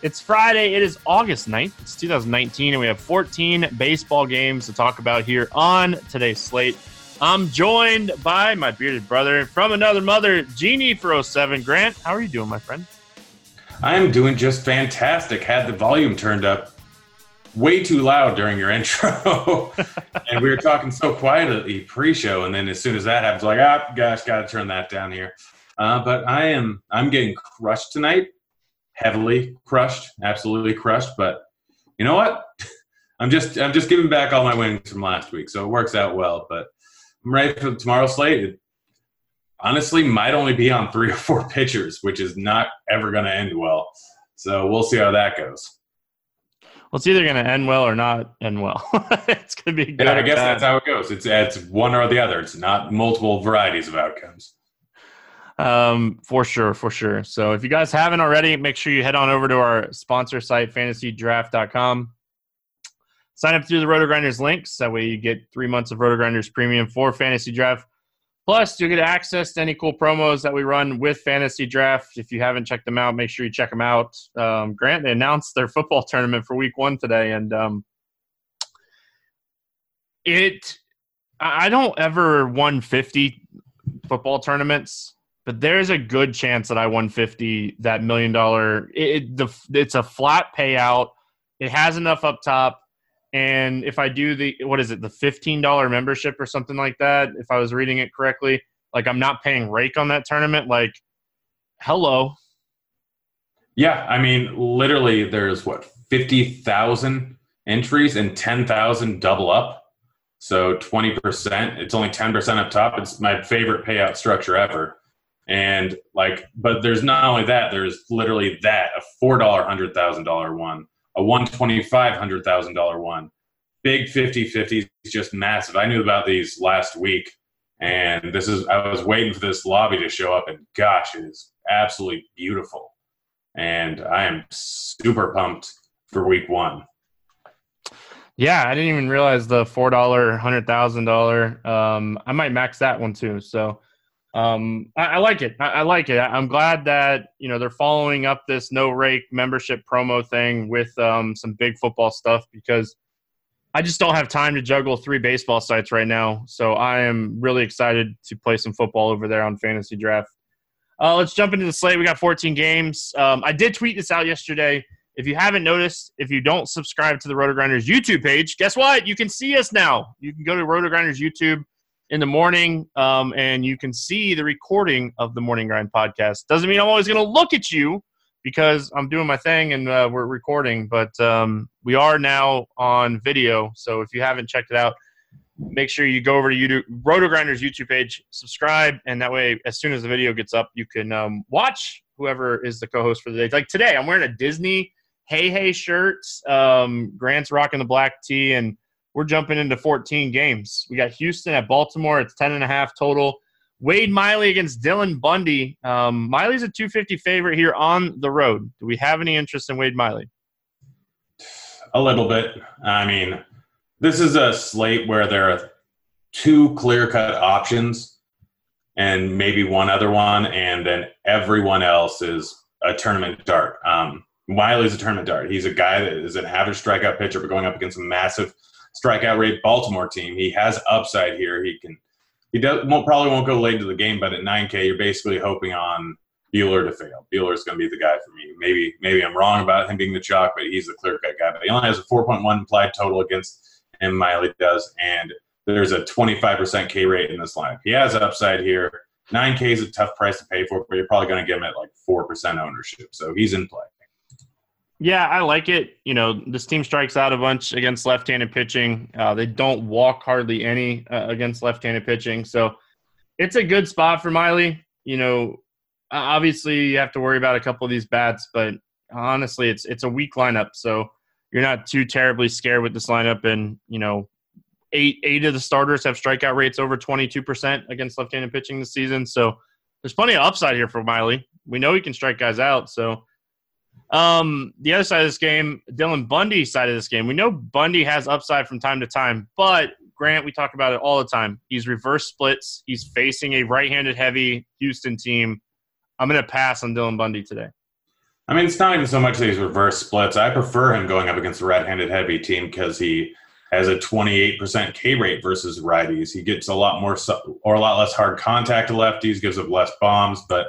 It's Friday. It is August 9th. It's 2019, and we have 14 baseball games to talk about here on today's slate. I'm joined by my bearded brother from another mother, Genie for 07. Grant, how are you doing, my friend? I'm doing just fantastic. Had the volume turned up way too loud during your intro. and we were talking so quietly pre-show, and then as soon as that happens, like, ah, gosh, got to turn that down here. Uh, but I am I'm getting crushed tonight, heavily crushed, absolutely crushed. But you know what? I'm just I'm just giving back all my wins from last week, so it works out well. But I'm ready for tomorrow's slate. It honestly might only be on three or four pitchers, which is not ever going to end well. So we'll see how that goes. Well, it's either going to end well or not end well. it's going to be good. Yeah, I guess bad. that's how it goes. It's it's one or the other. It's not multiple varieties of outcomes. Um, for sure, for sure. So if you guys haven't already, make sure you head on over to our sponsor site, fantasydraft.com. Sign up through the Roto Grinders links. That way you get three months of Roto Grinders premium for fantasy draft. Plus, you'll get access to any cool promos that we run with Fantasy Draft. If you haven't checked them out, make sure you check them out. Um, Grant, they announced their football tournament for week one today, and um, it, I don't ever 150 football tournaments, but there's a good chance that I won 50 that million dollar. It, the, it's a flat payout. It has enough up top and if I do the what is it the fifteen dollar membership or something like that, if I was reading it correctly, like I'm not paying rake on that tournament. Like, hello. Yeah, I mean, literally, there's what fifty thousand entries and ten thousand double up. So twenty percent. It's only ten percent up top. It's my favorite payout structure ever. And like, but there's not only that. There's literally that a four dollar hundred thousand dollar one a 125 hundred thousand dollar one. Big 50 50 is just massive. I knew about these last week, and this is I was waiting for this lobby to show up, and gosh, it is absolutely beautiful. And I am super pumped for week one. Yeah, I didn't even realize the four dollar hundred thousand. Um, I might max that one too. So um, I, I, like it. I, I, like it. I'm glad that you know they're following up this no rake membership promo thing with um, some big football stuff because I just don't have time to juggle three baseball sites right now. So I am really excited to play some football over there on Fantasy Draft. Uh, let's jump into the slate. We got 14 games. Um, I did tweet this out yesterday. If you haven't noticed, if you don't subscribe to the Roto Grinders YouTube page, guess what? You can see us now. You can go to Roto Grinders YouTube in the morning, um, and you can see the recording of the Morning Grind podcast. Doesn't mean I'm always going to look at you because I'm doing my thing and uh, we're recording, but um, we are now on video. So if you haven't checked it out, make sure you go over to YouTube, Roto Grinders YouTube page, subscribe, and that way, as soon as the video gets up, you can um, watch whoever is the co-host for the day. Like today, I'm wearing a Disney Hey Hey shirt. Um, Grant's rocking the black tee, and we're jumping into 14 games. We got Houston at Baltimore. It's 10 and a half total. Wade Miley against Dylan Bundy. Um, Miley's a 250 favorite here on the road. Do we have any interest in Wade Miley? A little bit. I mean, this is a slate where there are two clear cut options and maybe one other one, and then everyone else is a tournament dart. Um, Miley's a tournament dart. He's a guy that is an average strikeout pitcher, but going up against a massive strikeout rate Baltimore team. He has upside here. He can he does won't probably won't go late into the game, but at 9K, you're basically hoping on Buehler to fail. Buehler's going to be the guy for me. Maybe maybe I'm wrong about him being the chalk, but he's the clear cut guy. But he only has a 4.1 implied total against him. Miley does, and there's a 25% K rate in this lineup. He has upside here. 9K is a tough price to pay for, but you're probably going to get him at like 4% ownership. So he's in play. Yeah, I like it. You know, this team strikes out a bunch against left-handed pitching. Uh, they don't walk hardly any uh, against left-handed pitching, so it's a good spot for Miley. You know, obviously you have to worry about a couple of these bats, but honestly, it's it's a weak lineup. So you're not too terribly scared with this lineup. And you know, eight eight of the starters have strikeout rates over 22 percent against left-handed pitching this season. So there's plenty of upside here for Miley. We know he can strike guys out. So um, the other side of this game, Dylan Bundy side of this game, we know Bundy has upside from time to time, but Grant, we talk about it all the time. He's reverse splits. He's facing a right-handed heavy Houston team. I'm going to pass on Dylan Bundy today. I mean, it's not even so much he's reverse splits. I prefer him going up against a right-handed heavy team because he has a 28% K rate versus righties. He gets a lot more or a lot less hard contact to lefties, gives up less bombs. But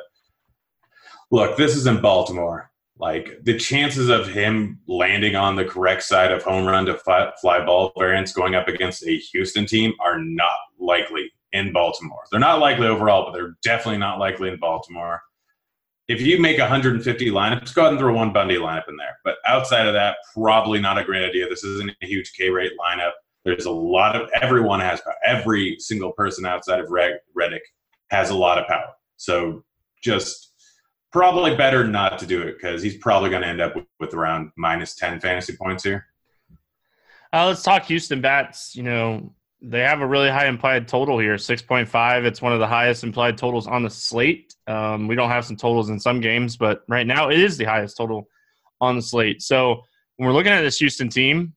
look, this is in Baltimore. Like the chances of him landing on the correct side of home run to fly, fly ball variance going up against a Houston team are not likely in Baltimore. They're not likely overall, but they're definitely not likely in Baltimore if you make 150 lineups, go ahead and throw one Bundy lineup in there. But outside of that, probably not a great idea. This isn't a huge K rate lineup. There's a lot of everyone has every single person outside of Reddick has a lot of power. So just probably better not to do it because he's probably going to end up with, with around minus 10 fantasy points here. Uh, let's talk Houston bats. You know, they have a really high implied total here, 6.5. It's one of the highest implied totals on the slate. Um, we don't have some totals in some games, but right now it is the highest total on the slate. So when we're looking at this Houston team,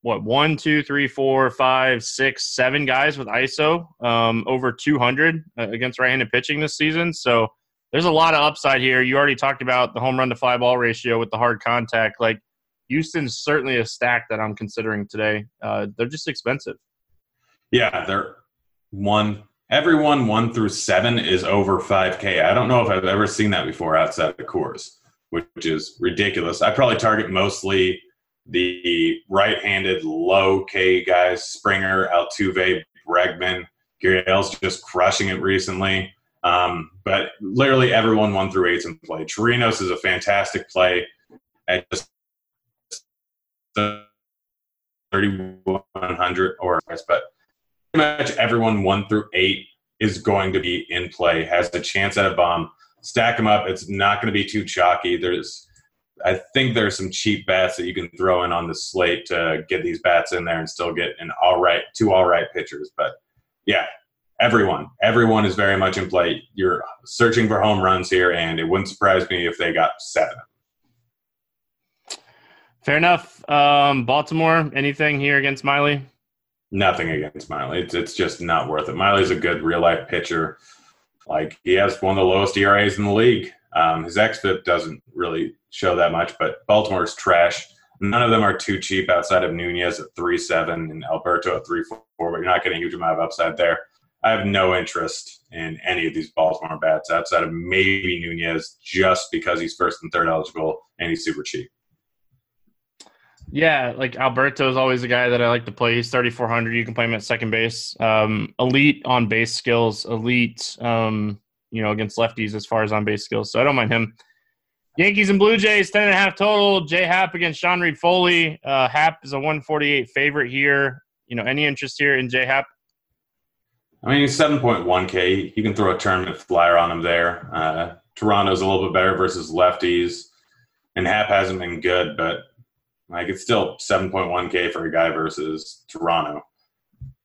what one, two, three, four, five, six, seven guys with ISO um, over 200 uh, against right-handed pitching this season. So there's a lot of upside here. You already talked about the home run to fly ball ratio with the hard contact. Like Houston's certainly a stack that I'm considering today. Uh, they're just expensive. Yeah, they're one. Everyone one through seven is over 5K. I don't know if I've ever seen that before outside of the Coors, which is ridiculous. I probably target mostly the right-handed low K guys: Springer, Altuve, Bregman. Gurriel's just crushing it recently. Um, but literally everyone one through eight's in play. Chirinos is a fantastic play at just 3100 or but pretty much everyone one through eight is going to be in play, has a chance at a bomb. Stack them up. It's not going to be too chalky. There's, I think there's some cheap bats that you can throw in on the slate to get these bats in there and still get an all right, two all right pitchers. But yeah, everyone, everyone is very much in play. You're searching for home runs here, and it wouldn't surprise me if they got seven. Fair enough. Um, Baltimore, anything here against Miley? nothing against Miley. It's, it's just not worth it. Miley's a good real life pitcher. Like he has one of the lowest ERAs in the league. Um, his xFIP doesn't really show that much, but Baltimore's trash. None of them are too cheap outside of Nunez at three seven and Alberto at three four. But you're not getting a huge amount of upside there. I have no interest in any of these Baltimore bats outside of maybe Nunez, just because he's first and third eligible and he's super cheap. Yeah, like Alberto is always a guy that I like to play. He's 3,400. You can play him at second base. Um, elite on base skills, elite, um, you know, against lefties as far as on base skills. So I don't mind him. Yankees and Blue Jays, 10 and a half total. J Happ against Sean Reid-Foley. Uh, Happ is a 148 favorite here. You know, any interest here in J Happ? I mean, he's 7.1K. You can throw a tournament flyer on him there. Uh, Toronto's a little bit better versus lefties, and Happ hasn't been good, but like it's still 7.1K for a guy versus Toronto.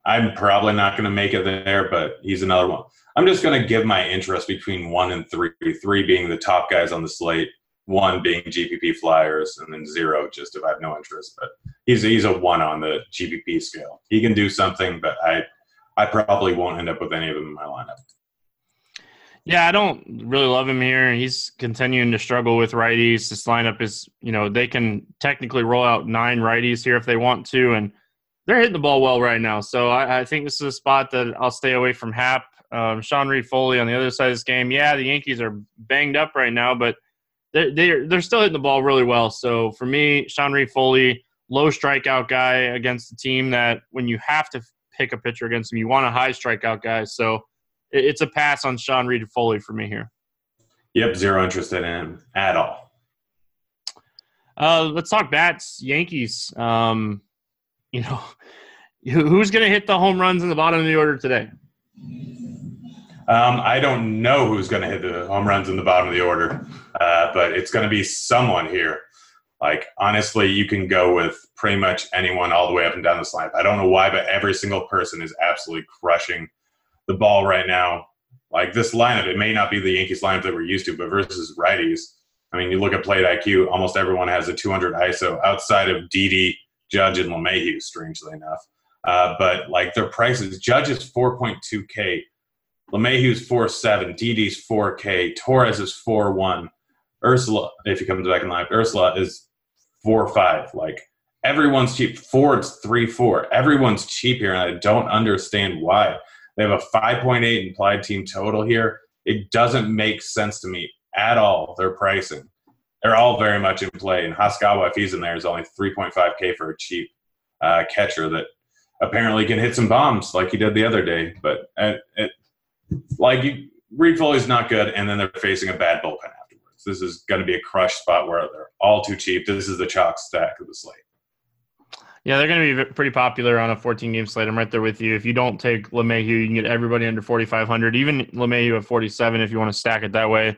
I'm probably not going to make it there, but he's another one. I'm just going to give my interest between one and three, three being the top guys on the slate, one being GPP Flyers, and then zero just if I have no interest. But he's he's a one on the GPP scale. He can do something, but I I probably won't end up with any of them in my lineup. Yeah, I don't really love him here. He's continuing to struggle with righties. This lineup is, you know, they can technically roll out nine righties here if they want to, and they're hitting the ball well right now. So I, I think this is a spot that I'll stay away from Happ. Um, Sean Reid-Foley on the other side of this game. Yeah, the Yankees are banged up right now, but they're, they're, they're still hitting the ball really well. So for me, Sean Reid-Foley, low strikeout guy against a team that when you have to pick a pitcher against them, you want a high strikeout guy. So – it's a pass on Sean Reid-Foley for me here. Yep, zero interest in him at all. Uh, let's talk bats. Yankees. Um, you know, who's going to hit the home runs in the bottom of the order today? Um, I don't know who's going to hit the home runs in the bottom of the order, uh, but it's going to be someone here. Like honestly, you can go with pretty much anyone all the way up and down the lineup. I don't know why, but every single person is absolutely crushing the ball right now. Like this lineup, it may not be the Yankees lineup that we're used to, but versus righties, I mean, you look at plate IQ, almost everyone has a 200 ISO outside of Didi, Judge, and LeMahieu, strangely enough. Uh, but like their prices, Judge is 4.2K, LeMahieu's 4.7, Didi's 4K, Torres is 4.1, Urshela, if he comes back in live, Urshela is 4.5. Like everyone's cheap. Ford's three four. Everyone's cheap here, and I don't understand why. They have a 5.8 implied team total here. It doesn't make sense to me at all, their pricing. They're all very much in play. And Higashioka, if he's in there, is only 3.5K for a cheap uh, catcher that apparently can hit some bombs like he did the other day. But uh, it, like you, Reid-Foley's not good, and then they're facing a bad bullpen. This is going to be a crush spot where they're all too cheap. This is the chalk stack of the slate. Yeah, they're going to be pretty popular on a 14 game slate. I'm right there with you. If you don't take LeMahieu, you can get everybody under 4,500, even LeMahieu at 47 if you want to stack it that way.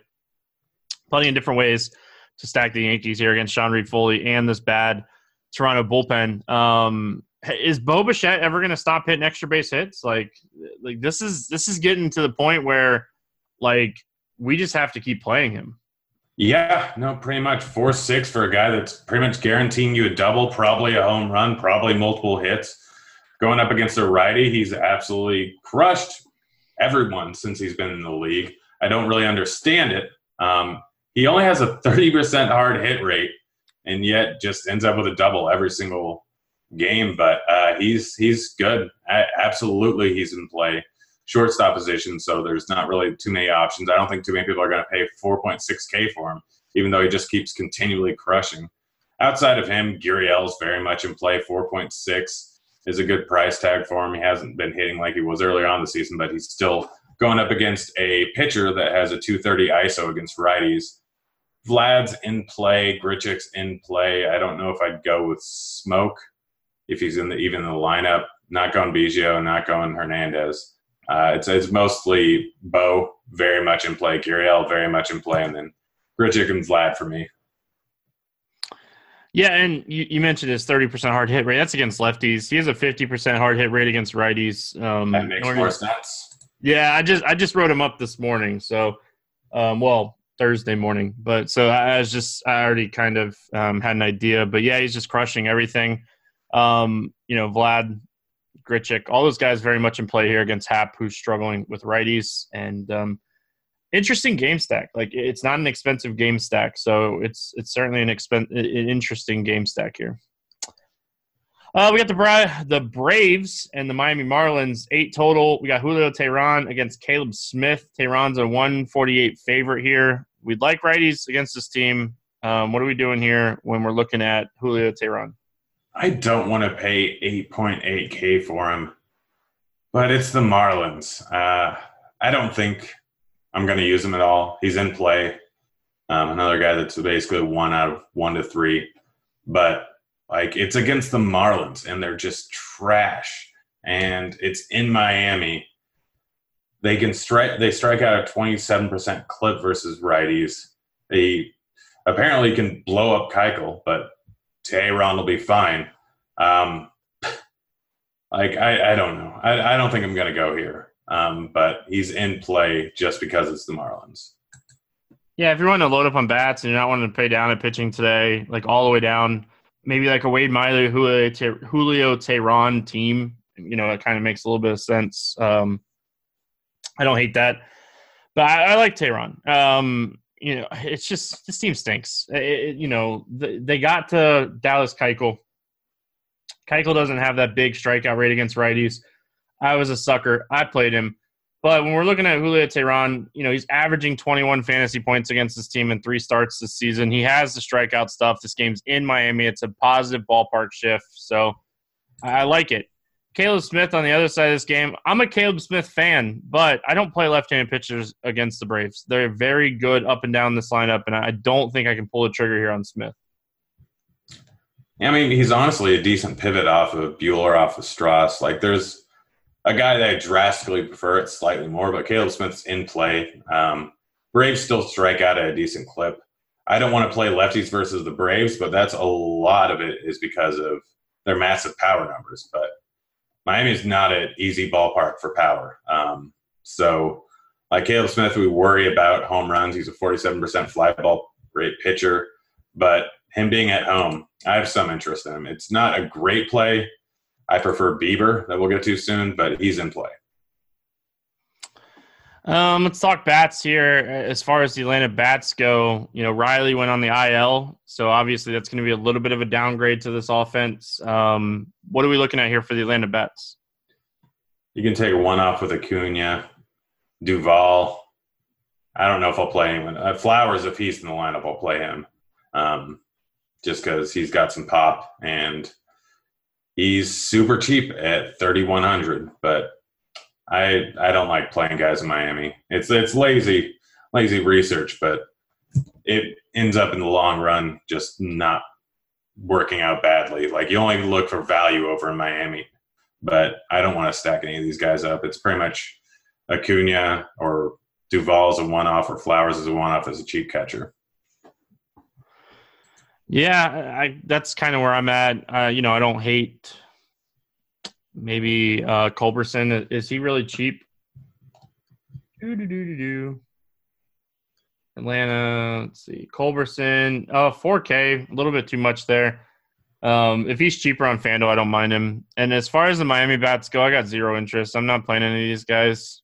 Plenty of different ways to stack the Yankees here against Sean Reid-Foley and this bad Toronto bullpen. Um, is Bo Bichette ever going to stop hitting extra base hits? Like, like this is this is getting to the point where, like, we just have to keep playing him. Yeah, no, pretty much four six for a guy that's pretty much guaranteeing you a double, probably a home run, probably multiple hits. Going up against a righty, he's absolutely crushed everyone since he's been in the league. I don't really understand it. Um, he only has a 30% hard hit rate, and yet just ends up with a double every single game. But uh, he's he's good. I, absolutely, he's in play shortstop position, so there's not really too many options. I don't think too many people are going to pay 4.6K for him, even though he just keeps continually crushing. Outside of him, Gurriel's very much in play. 4.6 is a good price tag for him. He hasn't been hitting like he was earlier on the season, but he's still going up against a pitcher that has a 230 ISO against righties. Vlad's in play, Grichuk's in play. I don't know if I'd go with Smoak if he's in the even in the lineup. Not going Biggio, not going Hernandez. Uh, it's it's mostly Bo very much in play, Gurriel very much in play, and then Grichuk and Vlad for me. Yeah, and you, you mentioned his thirty percent hard hit rate. That's against lefties. He has a fifty percent hard hit rate against righties. Um, that makes more sense. Yeah, I just I just wrote him up this morning. So, um, well Thursday morning, but so I was just I already kind of um, had an idea. But yeah, he's just crushing everything. Um, you know, Vlad Grichuk, all those guys very much in play here against Happ, who's struggling with righties. And um, interesting game stack. Like it's not an expensive game stack, so it's it's certainly an expen- an interesting game stack here. Uh, we got the Bra- the Braves and the Miami Marlins, eight total. We got Julio Teheran against Caleb Smith. Teheran's a 148 favorite here. We'd like righties against this team. Um, what are we doing here when we're looking at Julio Teheran? I don't want to pay 8.8K for him, but it's the Marlins. Uh, I don't think I'm going to use him at all. He's in play. Um, another guy that's basically one out of one to three, but like it's against the Marlins and they're just trash. And it's in Miami. They can strike. They strike out a 27% clip versus righties. They apparently can blow up Keuchel, but Teheran will be fine. Um, like I, I don't know. I, I don't think I'm going to go here. Um, but he's in play just because it's the Marlins. Yeah, if you're wanting to load up on bats and you're not wanting to pay down at pitching today, like all the way down, maybe like a Wade Miley, Julio, Teheran team, you know, that kind of makes a little bit of sense. Um, I don't hate that, but I, I like Teheran. Um, you know, it's just this team stinks. Uh, it, you know, the, they got to Dallas Keuchel. Keuchel doesn't have that big strikeout rate against righties. I was a sucker. I played him. But when we're looking at Julio Teheran, you know, he's averaging 21 fantasy points against his team in three starts this season. He has the strikeout stuff. This game's in Miami. It's a positive ballpark shift. So I like it. Caleb Smith on the other side of this game. I'm a Caleb Smith fan, but I don't play left-handed pitchers against the Braves. They're very good up and down this lineup, and I don't think I can pull the trigger here on Smith. Yeah, I mean, he's honestly a decent pivot off of Buehler, off of Stras. Like, there's a guy that I drastically prefer it slightly more, but Caleb Smith's in play. Um, Braves still strike out at a decent clip. I don't want to play lefties versus the Braves, but that's a lot of it is because of their massive power numbers. But Miami is not an easy ballpark for power. Um, so, like Caleb Smith, we worry about home runs. He's a 47% fly ball rate pitcher, but him being at home, I have some interest in him. It's not a great play. I prefer Bieber that we'll get to soon, but he's in play. Um, let's talk bats here. As far as the Atlanta bats go, you know Riley went on the IL, so obviously that's going to be a little bit of a downgrade to this offense. Um, what are we looking at here for the Atlanta bats? You can take one off with Acuna, Duvall. I don't know if I'll play anyone. Uh, Flowers, if he's in the lineup, I'll play him, um, just because he's got some pop and he's super cheap at thirty one hundred, but I I don't like playing guys in Miami. It's it's lazy lazy research, but it ends up in the long run just not working out badly. Like you only look for value over in Miami, but I don't want to stack any of these guys up. It's pretty much Acuna or Duvall as a one off or Flowers as a one off as a cheap catcher. Yeah, I that's kind of where I'm at. Uh, you know, I don't hate maybe uh, Culberson. Is he really cheap? Atlanta. Let's see. Culberson. Oh, 4K. A little bit too much there. Um, if he's cheaper on Fanduel, I don't mind him. And as far as the Miami bats go, I got zero interest. I'm not playing any of these guys.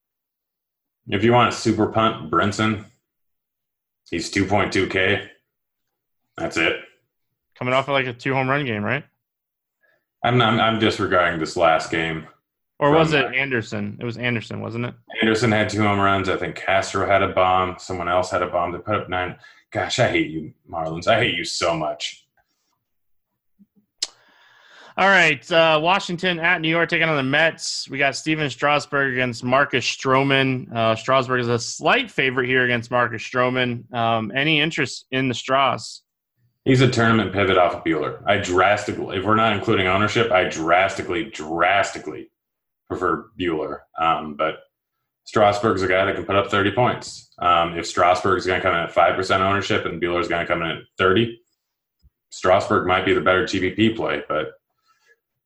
If you want a super punt, Brinson, he's 2.2K. That's it. Coming off of like a two home run game, right? I'm not, I'm disregarding this last game. Or was it Anderson? It was Anderson, wasn't it? Anderson had two home runs. I think Castro had a bomb. Someone else had a bomb to put up nine. Gosh, I hate you, Marlins. I hate you so much. All right, uh, Washington at New York taking on the Mets. We got Stephen Strasburg against Marcus Stroman. Uh, Strasburg is a slight favorite here against Marcus Stroman. Um, any interest in the Straws? He's a tournament pivot off of Buehler. I drastically, if we're not including ownership, I drastically, drastically prefer Buehler. Um, but Strasburg's a guy that can put up 30 points. Um, if Strasburg's going to come in at 5% ownership and Buehler's going to come in at 30, Strasburg might be the better GPP play. But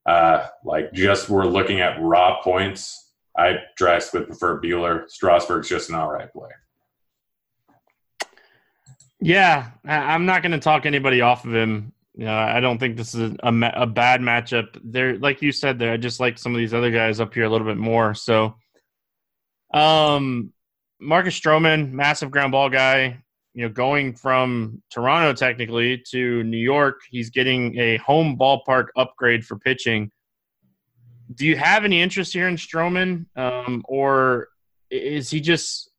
uh, like just we're looking at raw points, I drastically prefer Buehler. Strasburg's just an all right play. Yeah, I'm not going to talk anybody off of him. You know, I don't think this is a, a bad matchup. There, like you said, there. I just like some of these other guys up here a little bit more. So, um, Marcus Stroman, massive ground ball guy. You know, going from Toronto technically to New York, he's getting a home ballpark upgrade for pitching. Do you have any interest here in Stroman, um, or is he just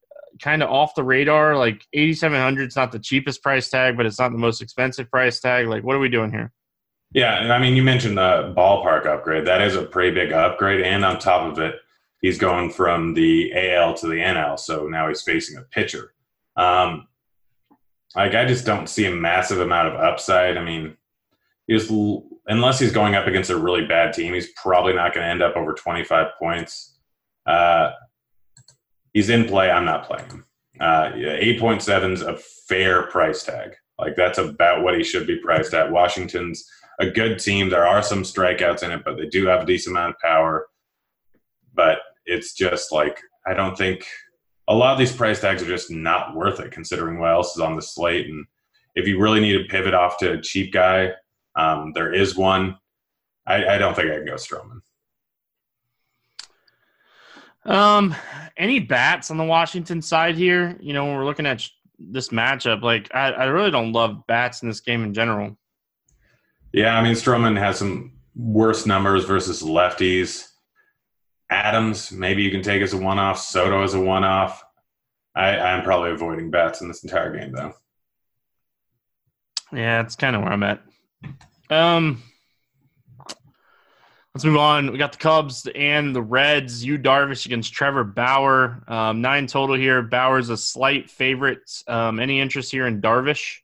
kind of off the radar? Like 8700 is not the cheapest price tag, but it's not the most expensive price tag. Like, what are we doing here? Yeah, I mean, you mentioned the ballpark upgrade. That is a pretty big upgrade, and on top of it, he's going from the AL to the NL, so now he's facing a pitcher. Um, like, I just don't see a massive amount of upside. I mean, he's unless he's going up against a really bad team, he's probably not going to end up over 25 points. Uh, he's in play. I'm not playing. Uh, 8.7 is a fair price tag. Like that's about what he should be priced at. Washington's a good team. There are some strikeouts in it, but they do have a decent amount of power. But it's just like I don't think a lot of these price tags are just not worth it considering what else is on the slate. And if you really need to pivot off to a cheap guy, um, there is one. I, I don't think I can go Stroman. Um, any bats on the Washington side here? You know, when we're looking at this matchup, like I, I really don't love bats in this game in general. Yeah, I mean Stroman has some worse numbers versus lefties. Adams, maybe you can take as a one-off. Soto as a one-off. I, I'm probably avoiding bats in this entire game, though. Yeah, it's kind of where I'm at. Um, Let's move on. We got the Cubs and the Reds. Yu Darvish against Trevor Bauer. Um, nine total here. Bauer's a slight favorite. Um, any interest here in Darvish?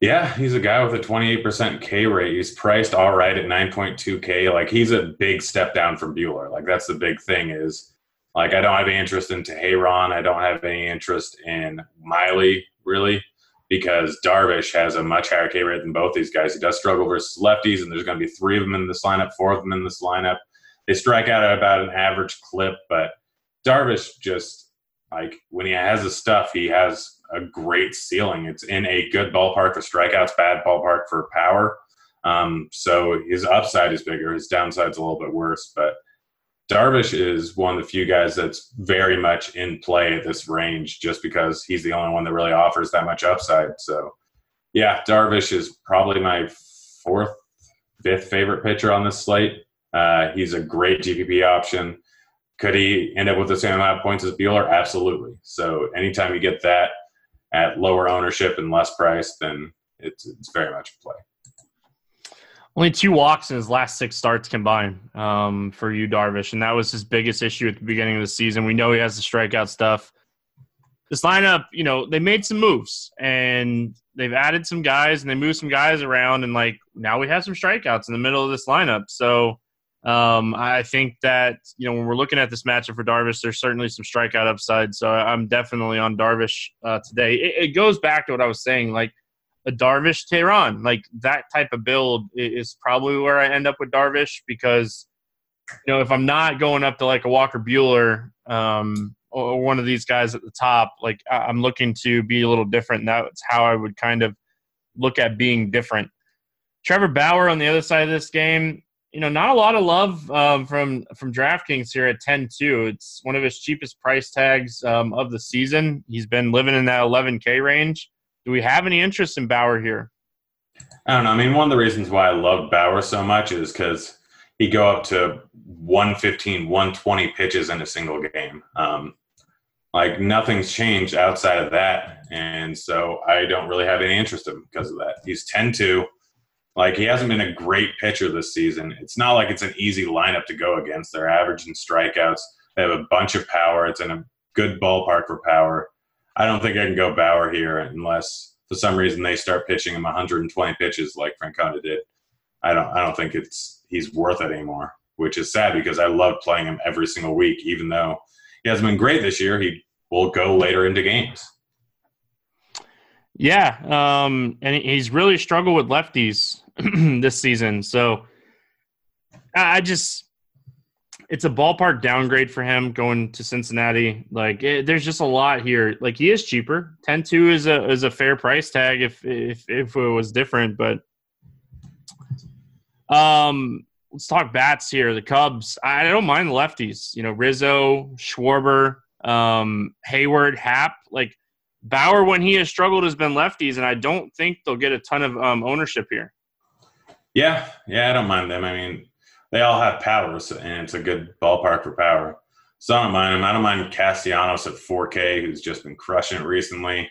Yeah, he's a guy with a 28% K rate. He's priced all right at 9.2K. Like he's a big step down from Buehler. Like that's the big thing is like I don't have any interest in Teheran. I don't have any interest in Miley really. Because Darvish has a much higher K rate than both these guys. He does struggle versus lefties, and there's going to be three of them in this lineup, four of them in this lineup. They strike out at about an average clip, but Darvish just like when he has his stuff, he has a great ceiling. It's in a good ballpark for strikeouts, bad ballpark for power. Um, so his upside is bigger, his downside's a little bit worse, but Darvish is one of the few guys that's very much in play at this range just because he's the only one that really offers that much upside. So, yeah, Darvish is probably my fourth, fifth favorite pitcher on this slate. Uh, he's a great GPP option. Could he end up with the same amount of points as Buehler? Absolutely. So, anytime you get that at lower ownership and less price, then it's, it's very much play. Only two walks in his last six starts combined um, for you, Darvish, and that was his biggest issue at the beginning of the season. We know he has the strikeout stuff. This lineup, you know, they made some moves and they've added some guys and they moved some guys around, and like now we have some strikeouts in the middle of this lineup. So um, I think that you know when we're looking at this matchup for Darvish, there's certainly some strikeout upside. So I'm definitely on Darvish uh, today. It, it goes back to what I was saying, like a Darvish Teheran. Like that type of build is probably where I end up with Darvish because, you know, if I'm not going up to like a Walker Buehler um, or one of these guys at the top, like I'm looking to be a little different. That's how I would kind of look at being different. Trevor Bauer on the other side of this game, you know, not a lot of love um, from from DraftKings here at 10-2. It's one of his cheapest price tags um, of the season. He's been living in that 11K range. Do we have any interest in Bauer here? I don't know. I mean, one of the reasons why I love Bauer so much is because he go up to 115, 120 pitches in a single game. Um, like nothing's changed outside of that. And so I don't really have any interest in him because of that. He's 10 2. Like he hasn't been a great pitcher this season. It's not like it's an easy lineup to go against. They're averaging strikeouts. They have a bunch of power. It's in a good ballpark for power. I don't think I can go Bauer here unless for some reason they start pitching him 120 pitches like Francona did. I don't I don't think it's he's worth it anymore, which is sad because I love playing him every single week, even though he hasn't been great this year. He will go later into games. Yeah, um, and he's really struggled with lefties this season. So I just it's a ballpark downgrade for him going to Cincinnati. Like it, there's just a lot here. Like he is cheaper. 10-2 is a is a fair price tag if if if it was different, but um let's talk bats here. The Cubs. I don't mind the lefties. You know, Rizzo, Schwarber, um, Heyward, Happ. Like Bauer, when he has struggled, has been lefties, and I don't think they'll get a ton of um, ownership here. Yeah, yeah, I don't mind them. I mean, they all have powers, and it's a good ballpark for power. So I don't mind him. I don't mind Castellanos at 4K, who's just been crushing it recently.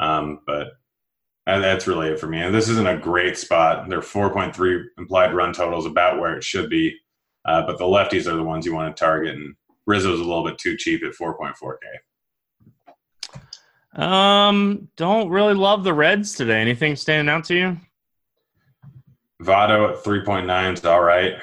Um, but that's really it for me. And this isn't a great spot. Their 4.3 implied run total is about where it should be. Uh, but the lefties are the ones you want to target, and Rizzo's a little bit too cheap at 4.4K. Um, don't really love the Reds today. Anything standing out to you? Votto at 3.9 is all right.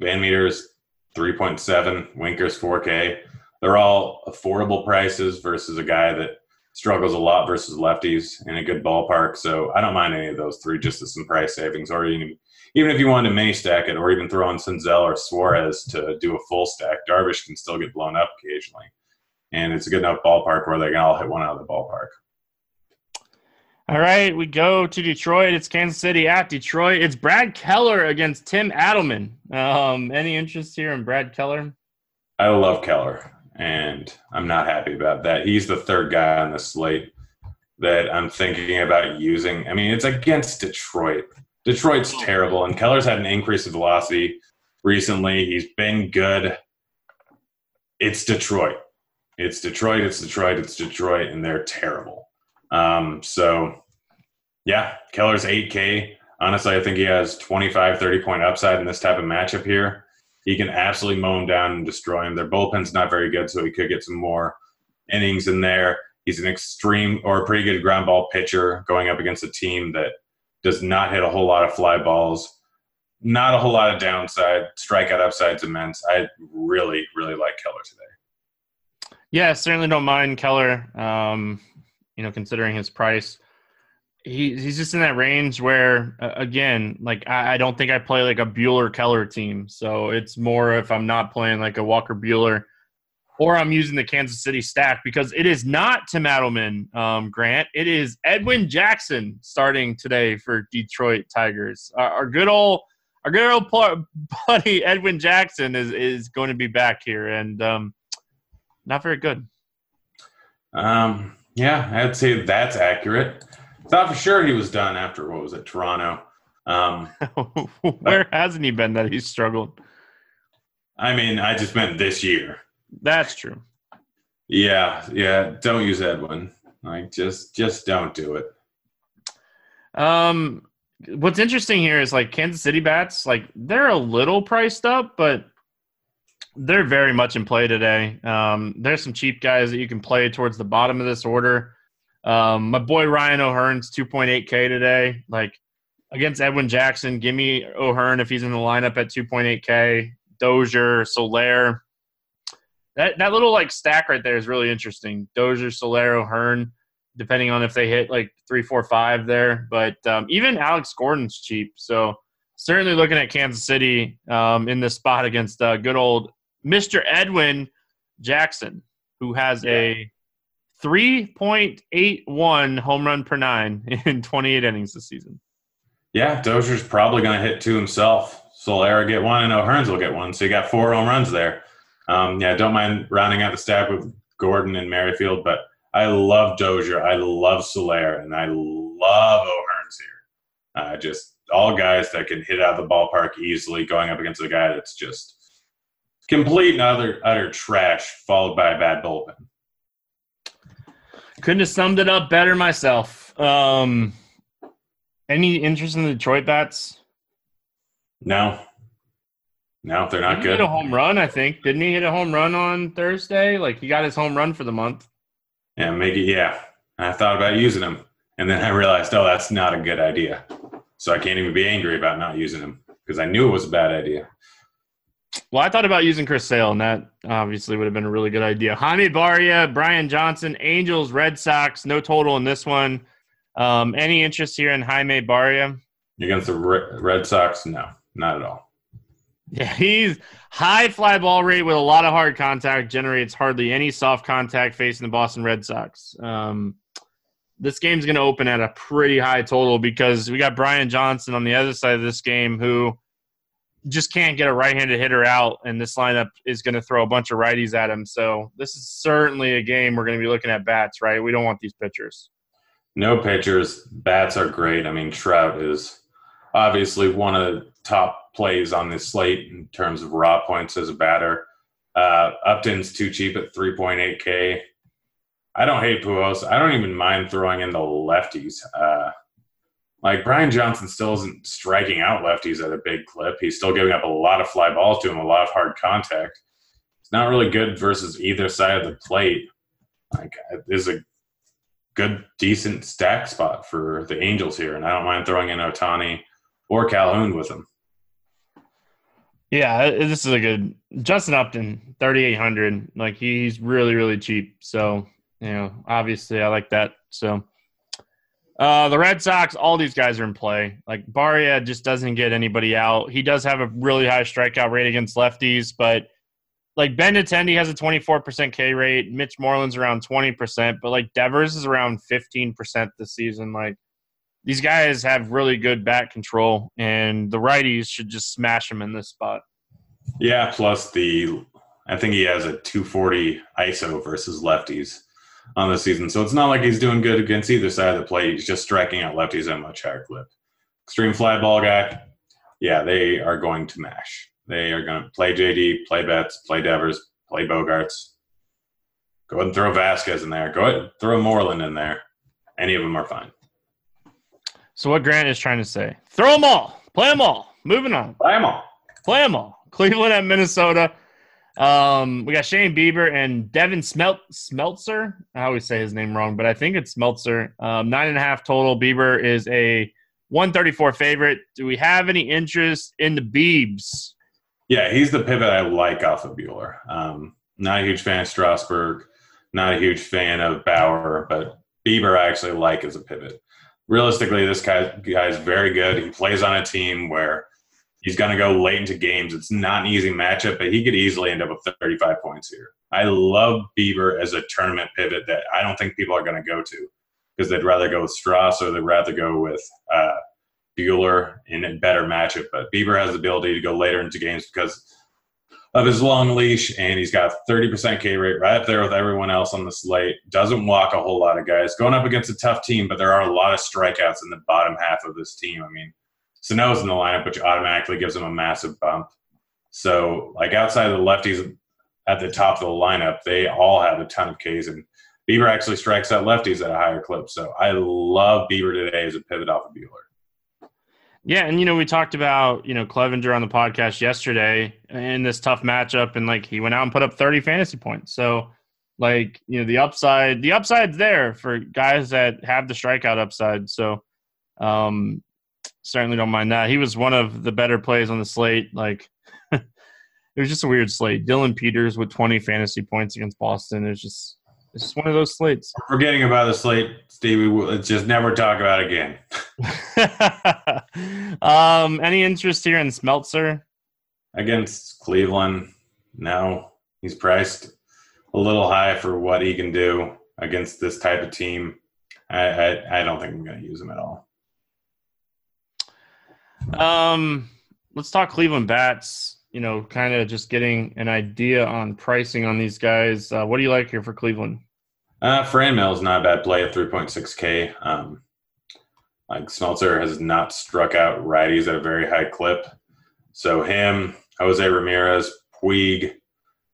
VanMeter's 3.7, Winker's 4K. They're all affordable prices versus a guy that struggles a lot versus lefties in a good ballpark. So I don't mind any of those three just as some price savings. Or even, even if you wanted to mini stack it or even throw in Senzel or Suarez to do a full stack, Darvish can still get blown up occasionally. And it's a good enough ballpark where they can all hit one out of the ballpark. All right, we go to Detroit. It's Kansas City at Detroit. It's Brad Keller against Tim Adleman. Um, any interest here in Brad Keller? I love Keller, and I'm not happy about that. He's the third guy on the slate that I'm thinking about using. I mean, it's against Detroit. Detroit's terrible, and Keller's had an increase of velocity recently. He's been good. It's Detroit. It's Detroit. It's Detroit. It's Detroit, and they're terrible. Um, so, yeah, Keller's 8K. Honestly, I think he has 25, 30 point upside in this type of matchup here. He can absolutely mow him down and destroy him. Their bullpen's not very good, so he could get some more innings in there. He's an extreme or a pretty good ground ball pitcher going up against a team that does not hit a whole lot of fly balls. Not a whole lot of downside. Strikeout upside's immense. I really, really like Keller today. Yeah, certainly don't mind Keller. Um, you know, considering his price. he, he's just in that range where, uh, again, like I, I, don't think I play like a Buehler Keller team. So it's more if I'm not playing like a Walker Buehler or I'm using the Kansas City stack because it is not Tim Adleman, um, Grant. It is Edwin Jackson starting today for Detroit Tigers. Our, our good old our good old buddy Edwin Jackson is is going to be back here and um, not very good. Um, yeah, I'd say that's accurate. Thought for sure he was done after what was it, Toronto. Um, Where hasn't he been that he's struggled? I mean, I just meant this year. That's true. Yeah, yeah. Don't use Edwin. Like, just, just don't do it. Um, what's interesting here is like Kansas City bats. Like, they're a little priced up, but they're very much in play today. Um, there's some cheap guys that you can play towards the bottom of this order. Um, my boy Ryan O'Hearn's 2.8K today. Like against Edwin Jackson, give me O'Hearn if he's in the lineup at 2.8K. Dozier, Soler. That that little like stack right there is really interesting. Dozier, Soler, O'Hearn, depending on if they hit like three, four, five there. But um, even Alex Gordon's cheap. So certainly looking at Kansas City um, in this spot against uh, good old Mr. Edwin Jackson, who has yeah. a 3.81 home run per nine in 28 innings this season. Yeah, Dozier's probably going to hit two himself. Solera get one, and O'Hearns will get one. So you got four home runs there. Um, yeah, don't mind rounding out the stack with Gordon and Merrifield, but I love Dozier. I love Soler, and I love O'Hearns here. Uh, just all guys that can hit out of the ballpark easily, going up against a guy that's just complete and utter, utter trash, followed by a bad bullpen. Couldn't have summed it up better myself. Um, any interest in the Detroit bats? No. No, they're not he good. Hit a home run, I think. Didn't he hit a home run on Thursday? Like he got his home run for the month. Yeah, maybe. Yeah, I thought about using him, and then I realized, oh, that's not a good idea. So I can't even be angry about not using him because I knew it was a bad idea. Well, I thought about using Chris Sale, and that obviously would have been a really good idea. Jaime Barria, Brian Johnson, Angels, Red Sox, no total in this one. Um, any interest here in Jaime Barria? Against the Red Sox? No, not at all. Yeah, he's high fly ball rate with a lot of hard contact, generates hardly any soft contact facing the Boston Red Sox. Um, this game's going to open at a pretty high total because we got Brian Johnson on the other side of this game who – just can't get a right-handed hitter out, and this lineup is going to throw a bunch of righties at him. So this is certainly a game we're going to be looking at bats, right? We don't want these pitchers. No pitchers. Bats are great. I mean, Trout is obviously one of the top plays on this slate in terms of raw points as a batter. Uh, Upton's too cheap at 3.8K. I don't hate Pujols. I don't even mind throwing in the lefties. Uh, like Brian Johnson still isn't striking out lefties at a big clip. He's still giving up a lot of fly balls to him, a lot of hard contact. It's not really good versus either side of the plate. Like uh, is a good, decent stack spot for the Angels here, and I don't mind throwing in Ohtani or Calhoun with him. Yeah, this is a good Justin Upton, thirty eight hundred. Like he's really, really cheap. So you know, obviously, I like that. So uh, the Red Sox, all these guys are in play. Like Barria just doesn't get anybody out. He does have a really high strikeout rate against lefties, but like Ben Benintendi has a 24% K rate. Mitch Moreland's around 20%, but like Devers is around 15% this season. Like these guys have really good bat control, and the righties should just smash them in this spot. Yeah, plus the I think he has a 240 ISO versus lefties on the season. So it's not like he's doing good against either side of the plate. He's just striking out lefties at a much higher clip. Extreme fly ball guy, yeah, they are going to mash. They are going to play JD, play Betts, play Devers, play Bogaerts. Go ahead and throw Vazquez in there. Go ahead and throw Moreland in there. Any of them are fine. So what Grant is trying to say: throw them all, play them all. Moving on. Play them all. Play them all. Cleveland at Minnesota. Um, we got Shane Bieber and Devin Smelt Smeltzer. I always say his name wrong, but I think it's Smeltzer. Um, nine and a half total. Bieber is a 134 favorite. Do we have any interest in the Beebs? Yeah, he's the pivot I like off of Buehler. Um, not a huge fan of Strasburg. Not a huge fan of Bauer, but Bieber I actually like as a pivot. realistically, this guy guy is very good. He plays on a team where he's going to go late into games. It's not an easy matchup, but he could easily end up with 35 points here. I love Bieber as a tournament pivot that I don't think people are going to go to because they'd rather go with Strauss or they'd rather go with uh, Buehler in a better matchup. But Bieber has the ability to go later into games because of his long leash, and he's got 30% K rate right up there with everyone else on the slate. Doesn't walk a whole lot of guys. Going up against a tough team, but there are a lot of strikeouts in the bottom half of this team. I mean, Sano's in the lineup, which automatically gives him a massive bump. So, like outside of the lefties at the top of the lineup, they all have a ton of Ks, and Bieber actually strikes out lefties at a higher clip. So, I love Bieber today as a pivot off of Buehler. Yeah, and you know we talked about you know Clevinger on the podcast yesterday in this tough matchup, and like he went out and put up 30 fantasy points. So like you know the upside, the upside's there for guys that have the strikeout upside. So um, certainly don't mind that. He was one of the better plays on the slate. Like it was just a weird slate. Dillon Peters with 20 fantasy points against Boston. It's just it's just one of those slates. Forgetting about the slate, Stevie. Let's just never talk about it again. um, any interest here in Smeltzer? Against Cleveland, no. He's priced a little high for what he can do against this type of team. I, I, I don't think I'm going to use him at all. Um, let's talk Cleveland bats you know, kind of just getting an idea on pricing on these guys. Uh, what do you like here for Cleveland? Uh, Franmil is not a bad play at 3.6K. Um, like Smeltzer has not struck out righties at a very high clip. So him, Jose Ramirez, Puig,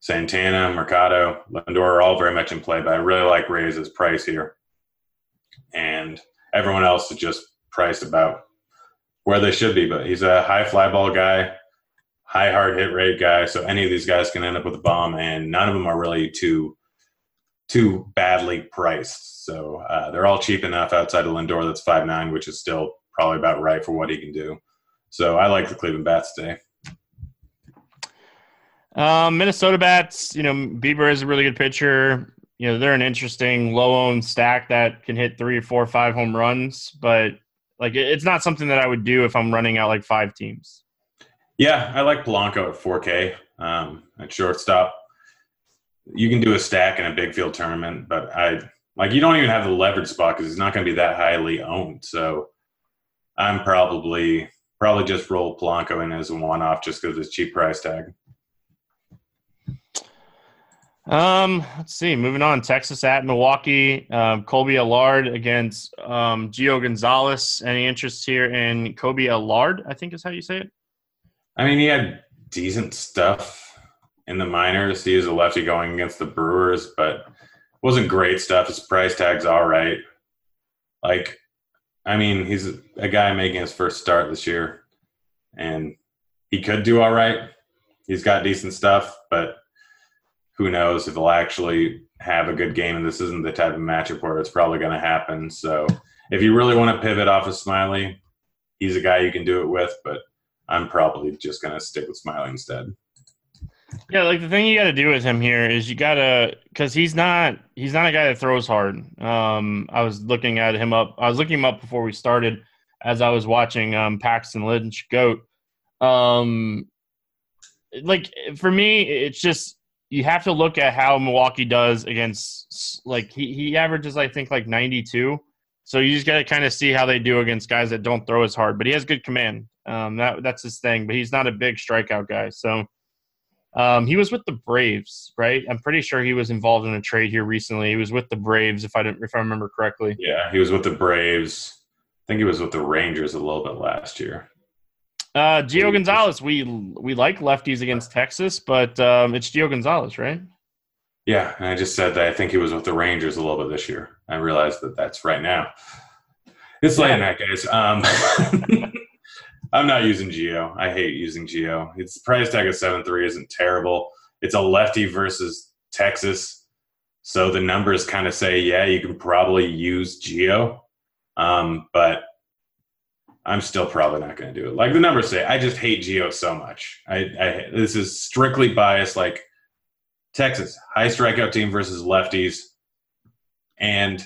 Santana, Mercado, Lindor are all very much in play, but I really like Reyes' price here. And everyone else is just priced about where they should be, but he's a high fly ball guy high hard hit rate guy. So any of these guys can end up with a bomb, and none of them are really too too badly priced. So uh, they're all cheap enough outside of Lindor. That's five nine, which is still probably about right for what he can do. So I like the Cleveland Bats today. Um, Minnesota Bats, you know, Bieber is a really good pitcher. You know, they're an interesting low owned stack that can hit three, four, five home runs, but like it's not something that I would do if I'm running out like five teams. Yeah, I like Polanco at 4K um, at shortstop. You can do a stack in a big field tournament, but I like you don't even have the leverage spot because it's not going to be that highly owned. So I'm probably probably just roll Polanco in as a one off just because it's cheap price tag. Um, let's see. Moving on, Texas at Milwaukee. Um, Kolby Allard against um, Gio Gonzalez. Any interest here in Kolby Allard? I think is how you say it. I mean, he had decent stuff in the minors. He is a lefty going against the Brewers, but wasn't great stuff. His price tag's all right. Like, I mean, he's a guy making his first start this year, and he could do all right. He's got decent stuff, but who knows if he'll actually have a good game. And this isn't the type of matchup where it's probably going to happen. So, if you really want to pivot off of Smyly, he's a guy you can do it with, but I'm probably just gonna stick with Smyly instead. Yeah, like the thing you got to do with him here is you got to because he's not he's not a guy that throws hard. Um, I was looking at him up. I was looking him up before we started as I was watching um, Paxton Lynch goat. Um, like for me, it's just you have to look at how Milwaukee does against like he he averages I think like 92. So you just got to kind of see how they do against guys that don't throw as hard. But he has good command. Um, that that's his thing, but he's not a big strikeout guy. So um, he was with the Braves, right? I'm pretty sure he was involved in a trade here recently. He was with the Braves, if I didn't, if I remember correctly. Yeah, he was with the Braves. I think he was with the Rangers a little bit last year. Uh, Gio Gonzalez, we we like lefties against Texas, but um, it's Gio Gonzalez, right? Yeah, and I just said that I think he was with the Rangers a little bit this year. I realized that that's right now. It's late yeah. night, guys. Um, I'm not using Gio. I hate using Gio. Its price tag of seven three isn't terrible. It's a lefty versus Texas, so the numbers kind of say, yeah, you can probably use Gio, um, but I'm still probably not going to do it. Like the numbers say, I just hate Gio so much. I, I this is strictly biased. Like Texas, high strikeout team versus lefties, and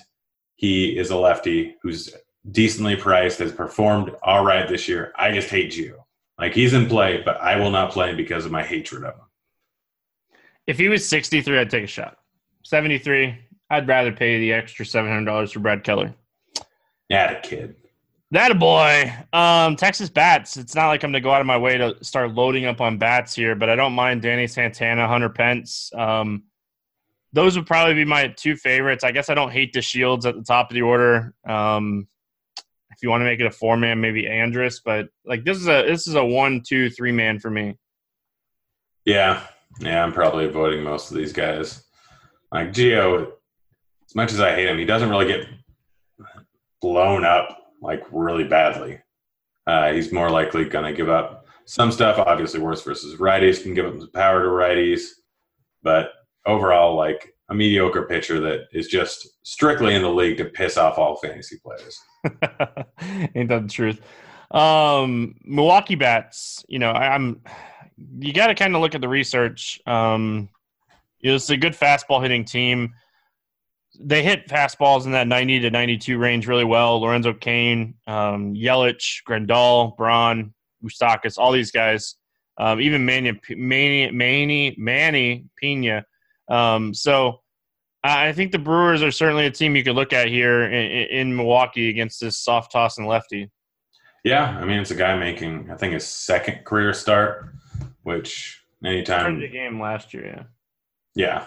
he is a lefty who's decently priced, has performed all right this year. I just hate Gio. Like he's in play, but I will not play him because of my hatred of him. If he was 63, I'd take a shot. 73, I'd rather pay the extra $700 for Brad Keller. Yeah, a kid. That a boy. Um, Texas bats. It's not like I'm gonna go out of my way to start loading up on bats here, but I don't mind Danny Santana, Hunter Pence. Um, those would probably be my two favorites. I guess I don't hate the Shields at the top of the order. Um, if you want to make it a four man, maybe Andrus, but like this is a this is a one, two, three man for me. Yeah, yeah, I'm probably avoiding most of these guys. Like Gio, as much as I hate him, he doesn't really get blown up like really badly. Uh, he's more likely going to give up some stuff. Obviously, worse versus righties can give up some power to righties, but overall, like a mediocre pitcher that is just strictly in the league to piss off all fantasy players. Ain't that the truth? Um, Milwaukee bats. You know, I, am You got to kind of look at the research. Um, it's a good fastball hitting team they hit fastballs in that 90 to 92 range really well. Lorenzo Cain, um, Yelich, Grandal, Braun, Moustakas, all these guys, um, even Manny, Manny, Manny, Manny Pena. Um, so I think the Brewers are certainly a team you could look at here in, in Milwaukee against this soft toss and lefty. Yeah, I mean it's a guy making I think his second career start, which anytime the game last year, yeah. Yeah,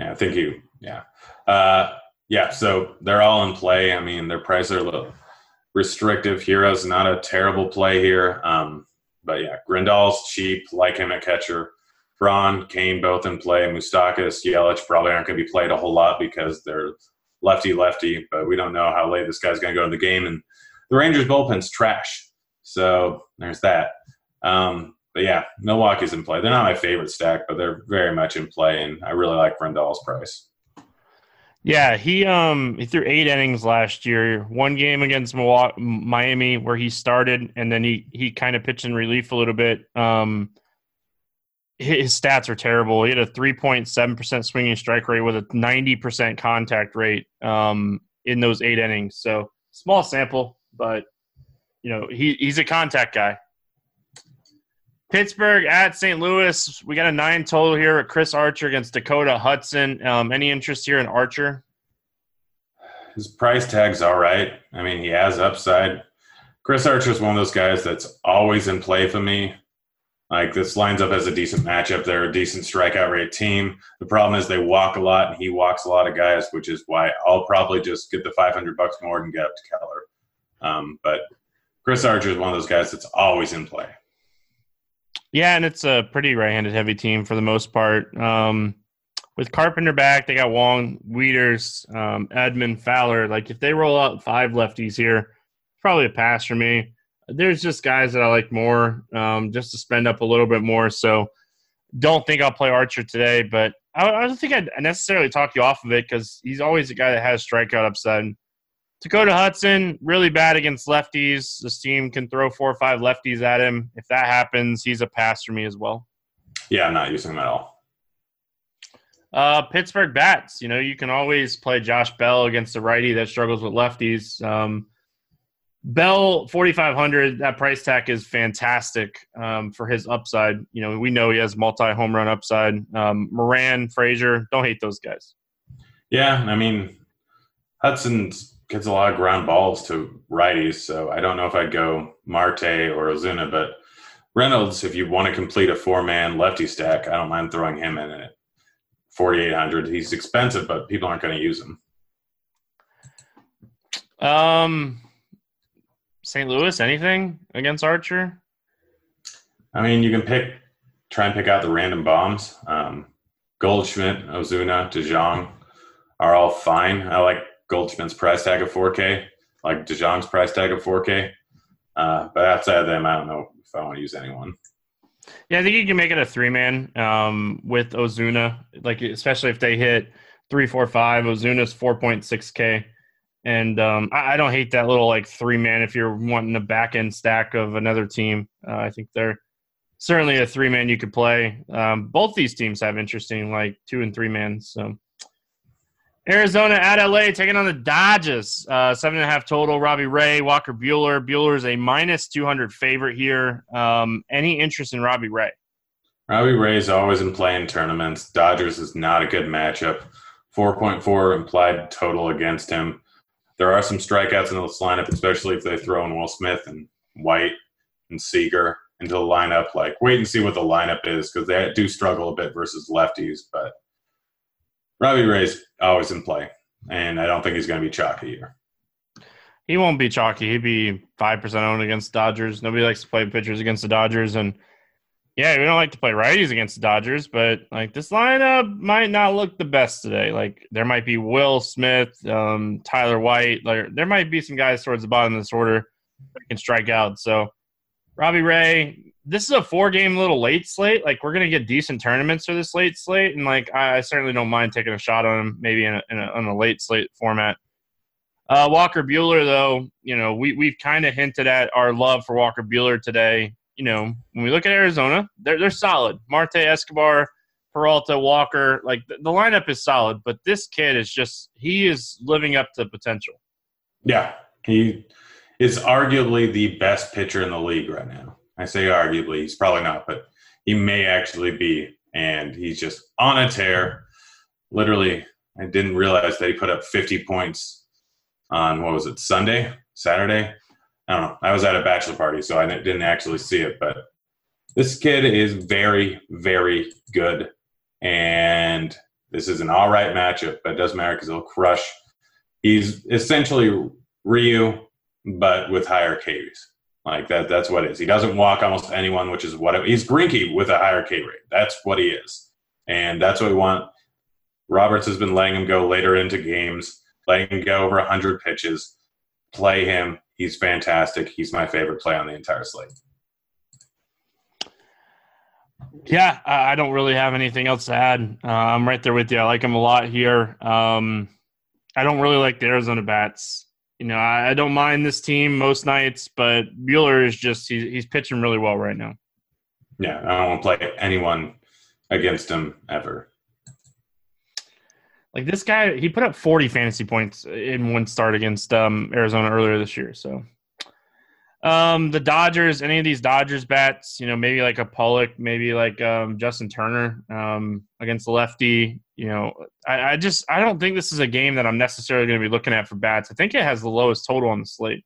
yeah, I think he yeah uh, yeah, so they're all in play. I mean, their prices are a little restrictive. Hiura, not a terrible play here. Um, but yeah, Grandal's cheap, like him at catcher. Braun, Cain both in play. Moustakas, Yelich probably aren't going to be played a whole lot because they're lefty lefty, but we don't know how late this guy's going to go in the game. And the Rangers bullpen's trash. So there's that. Um, but yeah, Milwaukee's in play. They're not my favorite stack, but they're very much in play, and I really like Grandal's price. Yeah, he um he threw eight innings last year. One game against Miami where he started, and then he he kind of pitched in relief a little bit. Um, his stats are terrible. He had a three point seven percent swinging strike rate with a ninety percent contact rate um in those eight innings. So small sample, but you know he he's a contact guy. Pittsburgh at St. Louis. We got a nine total here at Chris Archer against Dakota Hudson. Um, any interest here in Archer? His price tag's all right. I mean, he has upside. Chris Archer is one of those guys that's always in play for me. Like this lines up as a decent matchup. They're a decent strikeout rate team. The problem is they walk a lot, and he walks a lot of guys, which is why I'll probably just get the 500 bucks more and get up to Keller. Um, but Chris Archer is one of those guys that's always in play. Yeah, and it's a pretty right-handed heavy team for the most part. Um, with Carpenter back, they got Wong, Wieters, um, Edman, Fowler. Like if they roll out five lefties here, probably a pass for me. There's just guys that I like more, um, just to spend up a little bit more. So don't think I'll play Archer today, but I, I don't think I'd necessarily talk you off of it because he's always a guy that has strikeout upside. Dakota Hudson, really bad against lefties. This team can throw four or five lefties at him. If that happens, he's a pass for me as well. Yeah, I'm not using him at all. Uh, Pittsburgh bats. You know, you can always play Josh Bell against a righty that struggles with lefties. Um, Bell 4500 that price tag is fantastic um, for his upside. You know, we know he has multi home run upside. Um, Moran, Frazier, don't hate those guys. Yeah, I mean Hudson's gets a lot of ground balls to righties. So I don't know if I'd go Marte or Ozuna, but Reynolds, if you want to complete a four man lefty stack, I don't mind throwing him in at 4,800. He's expensive, but people aren't going to use him. Um, St. Louis, anything against Archer? I mean, you can pick, try and pick out the random bombs. Um, Goldschmidt, Ozuna, DeJong are all fine. I like Goldschmidt's price tag of 4K, like DeJong's price tag of 4K. Uh, but outside of them, I don't know if I want to use anyone. Yeah, I think you can make it a three man um, with Ozuna, like especially if they hit three, four, five. Ozuna's four point six K, and um, I, I, don't hate that little like three man if you're wanting a back end stack of another team. Uh, I think they're certainly a three man you could play. Um, both these teams have interesting like two and three man. So Arizona at LA taking on the Dodgers. Uh, seven and a half total. Robbie Ray, Walker Buehler. Buehler is a minus 200 favorite here. Um, any interest in Robbie Ray? Robbie Ray is always in playing tournaments. Dodgers is not a good matchup. 4.4 implied total against him. There are some strikeouts in this lineup, especially if they throw in Will Smith and White and Seager into the lineup. Like, wait and see what the lineup is because they do struggle a bit versus lefties. But Robbie Ray's always in play, and I don't think he's going to be chalky here. He won't be chalky. He'd be five percent owned against Dodgers. Nobody likes to play pitchers against the Dodgers, and yeah, we don't like to play righties against the Dodgers. But like this lineup might not look the best today. Like there might be Will Smith, um, Tyler White. Like there might be some guys towards the bottom of this order that can strike out. So Robbie Ray, this is a four game little late slate. Like we're gonna get decent tournaments for this late slate, and like I, I certainly don't mind taking a shot on him, maybe in a, in a, a late slate format. Uh, Walker Buehler, though, you know we we've kind of hinted at our love for Walker Buehler today. You know when we look at Arizona, they're they're solid. Marte Escobar, Peralta, Walker, like the, the lineup is solid, but this kid is just he is living up to potential. Yeah, he is arguably the best pitcher in the league right now. I say arguably, he's probably not, but he may actually be. And he's just on a tear. Literally, I didn't realize that he put up 50 points on what was it, Sunday, Saturday? I don't know. I was at a bachelor party, so I didn't actually see it. But this kid is very, very good. And this is an all right matchup, but it doesn't matter because he'll crush. He's essentially Ryu but with higher Ks. Like that, that's what it is. He doesn't walk almost anyone, which is what it, he's Greinke with a higher K rate. That's what he is, and that's what we want. Roberts has been letting him go later into games, letting him go over hundred pitches. Play him. He's fantastic. He's my favorite play on the entire slate. Yeah, I don't really have anything else to add. Uh, I'm right there with you. I like him a lot here. Um, I don't really like the Arizona bats you know, I, I, don't mind this team most nights, but Buehler is just he's, he's pitching really well right now. Yeah, I don't want to play anyone against him ever. Like this guy, he put up 40 fantasy points in one start against um, Arizona earlier this year. So um, the Dodgers, any of these Dodgers bats, you know, maybe like a Pollock, maybe like um, Justin Turner um, against the lefty. You know, I, I, just I don't think this is a game that I'm necessarily going to be looking at for bats. I think it has the lowest total on the slate.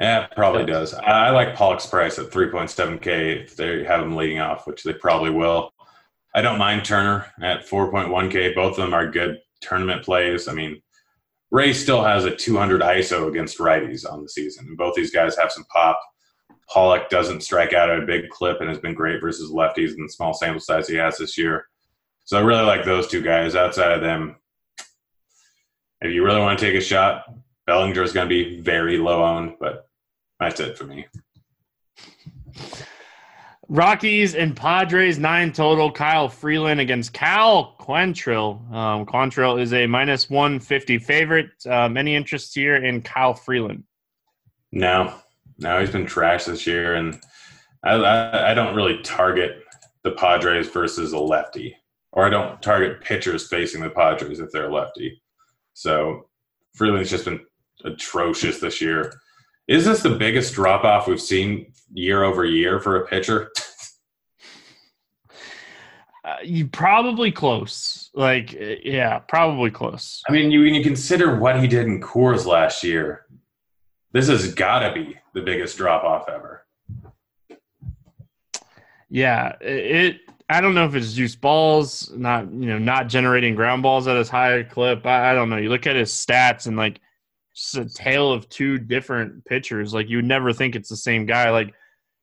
Yeah, it probably does. I, I like Pollock's price at 3.7K if they have him leading off, which they probably will. I don't mind Turner at 4.1K. Both of them are good tournament plays. I mean, Ray still has a 200 ISO against righties on the season, and both these guys have some pop. Pollock doesn't strike out at a big clip and has been great versus lefties in the small sample size he has this year. So I really like those two guys. Outside of them, if you really want to take a shot, Bellinger is going to be very low owned, but that's it for me. Rockies and Padres nine total. Kyle Freeland against Cal Quantrill. Um, Quantrill is a minus one fifty favorite. Um, any interest here in Kyle Freeland? No, no, he's been trash this year, and I, I, I don't really target the Padres versus a lefty, or I don't target pitchers facing the Padres if they're lefty. So Freeland's just been atrocious this year. Is this the biggest drop off we've seen year over year for a pitcher? uh, you probably close. Like, yeah, probably close. I mean, you, when you consider what he did in Coors last year, this has got to be the biggest drop off ever. Yeah, it. I don't know if it's juice balls, not you know, not generating ground balls at as high a clip. I, I don't know. You look at his stats and like just a tale of two different pitchers. Like you would never think it's the same guy. Like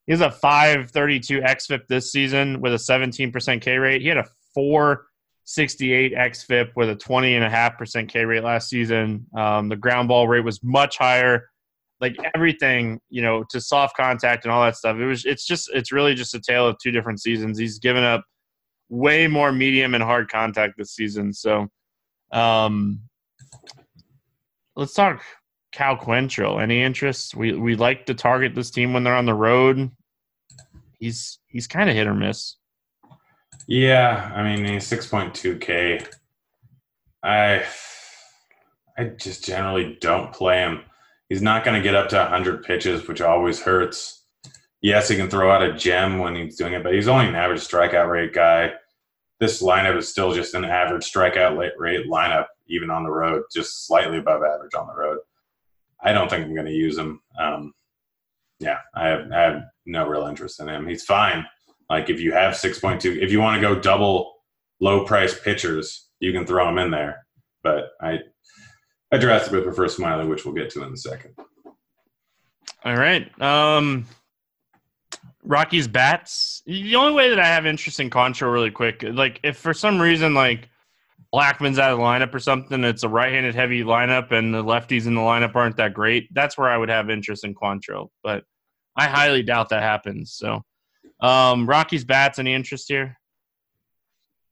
he has a 532 xFIP this season with a 17% K rate. He had a 468 xFIP with a 20.5% K rate last season. Um, the ground ball rate was much higher. Like everything, you know, to soft contact and all that stuff. It was. It's just. It's really just a tale of two different seasons. He's given up way more medium and hard contact this season. So, um, let's talk Cal Quantrill. Any interest? We we like to target this team when they're on the road. He's he's kind of hit or miss. Yeah, I mean he's six point two k. I I just generally don't play him. He's not going to get up to 100 pitches, which always hurts. Yes, he can throw out a gem when he's doing it, but he's only an average strikeout rate guy. This lineup is still just an average strikeout rate lineup, even on the road, just slightly above average on the road. I don't think I'm going to use him. Um, yeah, I have, I have no real interest in him. He's fine. Like if you have 6.2, if you want to go double low price pitchers, you can throw him in there. But I, I drastically prefer Smyly, which we'll get to in a second. All right. Um, Rockies bats. The only way that I have interest in Concho really quick, like if for some reason like Blackmon's out of the lineup or something, it's a right-handed heavy lineup, and the lefties in the lineup aren't that great. That's where I would have interest in Quantrill, but I highly doubt that happens. So, um, Rockies bats. Any interest here?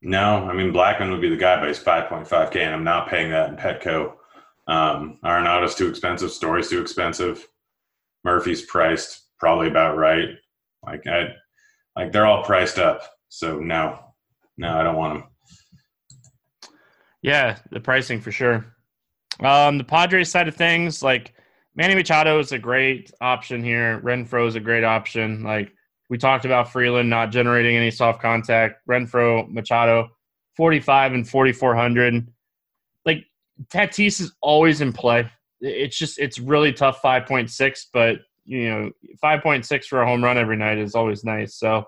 No, I mean Blackman would be the guy, but he's five point five k, and I'm not paying that in Petco. Um, Arenado's too expensive. Story's too expensive. Murphy's priced probably about right. Like I, like they're all priced up. So no, no, I don't want them. Yeah, the pricing for sure. Um, the Padres side of things, like Manny Machado is a great option here. Renfroe is a great option. Like we talked about Freeland not generating any soft contact. Renfroe, Machado, 45 and 4,400. Tatis is always in play. It's just, it's really tough 5.6, but, you know, 5.6 for a home run every night is always nice. So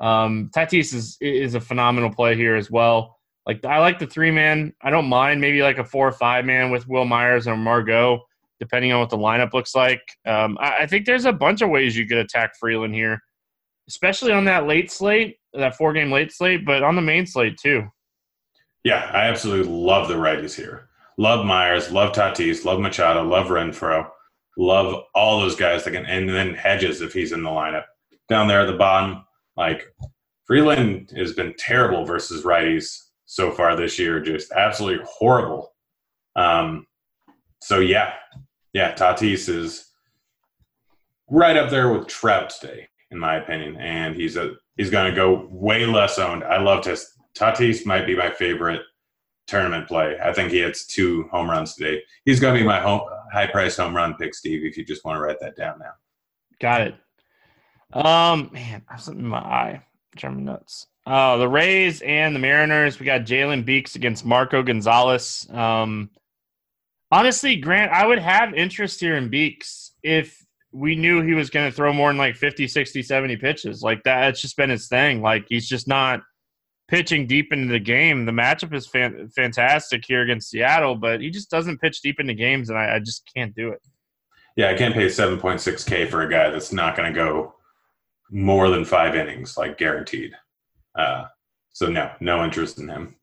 um, Tatis is, is a phenomenal play here as well. Like I like the three man. I don't mind maybe like a four or five man with Wil Myers or Margot, depending on what the lineup looks like. Um, I, I, think there's a bunch of ways you could attack Freeland here, especially on that late slate, that four game late slate, but on the main slate too. Yeah, I absolutely love the righties here. Love Myers, love Tatis, love Machado, love Renfroe, love all those guys that can, and then Hedges if he's in the lineup down there at the bottom. Like Freeland has been terrible versus righties so far this year, just absolutely horrible. Um, so yeah, yeah, Tatis is right up there with Trout today, in my opinion, and he's a he's going to go way less owned. I love Tatis. Tatis might be my favorite tournament play. I think he hits two home runs today. He's going to be my home, high price home run pick, Steve. If you just want to write that down now. Got it. Um, man, I have something in my eye. German nuts. Uh, the Rays and the Mariners. We got Jalen Beeks against Marco Gonzales. Um, honestly, Grant, I would have interest here in Beeks if we knew he was going to throw more than like 50, 60, 70 pitches. Like that, it's just been his thing. Like he's just not pitching deep into the game. The matchup is fan- fantastic here against Seattle, but he just doesn't pitch deep into games, and I, I just can't do it. Yeah, I can't pay 7.6K for a guy that's not going to go more than five innings, like guaranteed. Uh, so no, no interest in him.